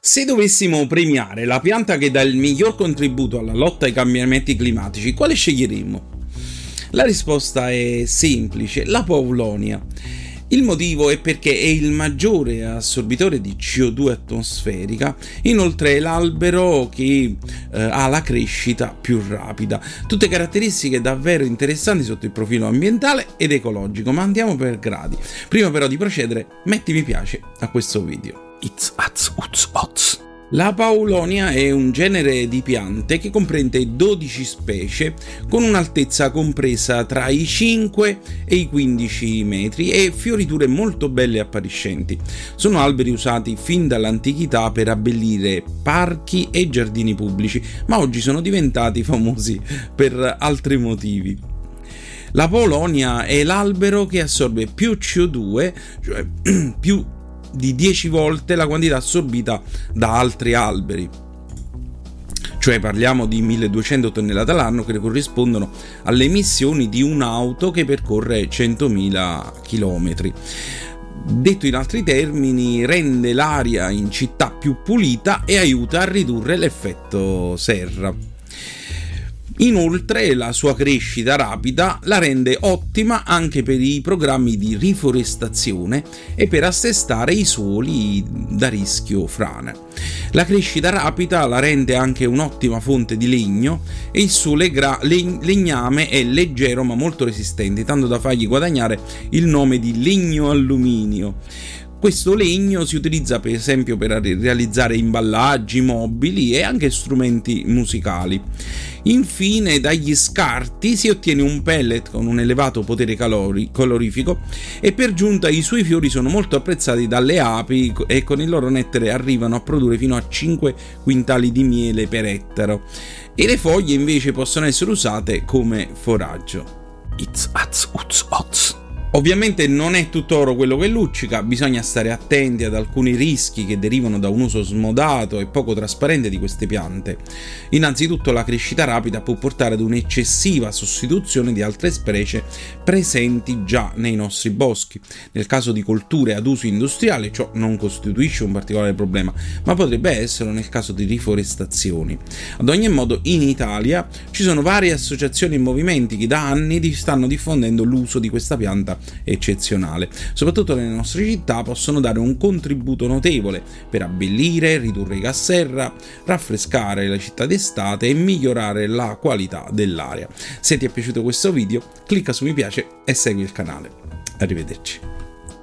Se dovessimo premiare la pianta che dà il miglior contributo alla lotta ai cambiamenti climatici, quale sceglieremmo? La risposta è semplice, la Paulonia. Il motivo è perché è il maggiore assorbitore di CO2 atmosferica, inoltre è l'albero che eh, ha la crescita più rapida. Tutte caratteristiche davvero interessanti sotto il profilo ambientale ed ecologico, ma andiamo per gradi. Prima però di procedere, metti mi piace a questo video. It's az uz oz. La Paulonia è un genere di piante che comprende 12 specie con un'altezza compresa tra i 5 e i 15 metri e fioriture molto belle e appariscenti. Sono alberi usati fin dall'antichità per abbellire parchi e giardini pubblici, ma oggi sono diventati famosi per altri motivi. La Polonia è l'albero che assorbe più CO2, cioè più di 10 volte la quantità assorbita da altri alberi. Cioè parliamo di 1200 tonnellate all'anno che corrispondono alle emissioni di un'auto che percorre 100.000 km. Detto in altri termini, rende l'aria in città più pulita e aiuta a ridurre l'effetto serra. Inoltre la sua crescita rapida la rende ottima anche per i programmi di riforestazione e per assestare i suoli da rischio frane. La crescita rapida la rende anche un'ottima fonte di legno e il suo legra- legname è leggero ma molto resistente, tanto da fargli guadagnare il nome di legno alluminio. Questo legno si utilizza per esempio per realizzare imballaggi, mobili e anche strumenti musicali. Infine, dagli scarti si ottiene un pellet con un elevato potere calori- colorifico e per giunta i suoi fiori sono molto apprezzati dalle api e con il loro nettare arrivano a produrre fino a 5 quintali di miele per ettaro. E le foglie invece possono essere usate come foraggio. It's uz oz. Ovviamente non è tutto oro quello che luccica, bisogna stare attenti ad alcuni rischi che derivano da un uso smodato e poco trasparente di queste piante. Innanzitutto la crescita rapida può portare ad un'eccessiva sostituzione di altre specie presenti già nei nostri boschi. Nel caso di colture ad uso industriale ciò non costituisce un particolare problema, ma potrebbe essere nel caso di riforestazioni. Ad ogni modo in Italia ci sono varie associazioni e movimenti che da anni stanno diffondendo l'uso di questa pianta eccezionale. Soprattutto nelle nostre città possono dare un contributo notevole per abbellire, ridurre i gas serra, raffrescare la città d'estate e migliorare la qualità dell'aria. Se ti è piaciuto questo video, clicca su mi piace e segui il canale. Arrivederci.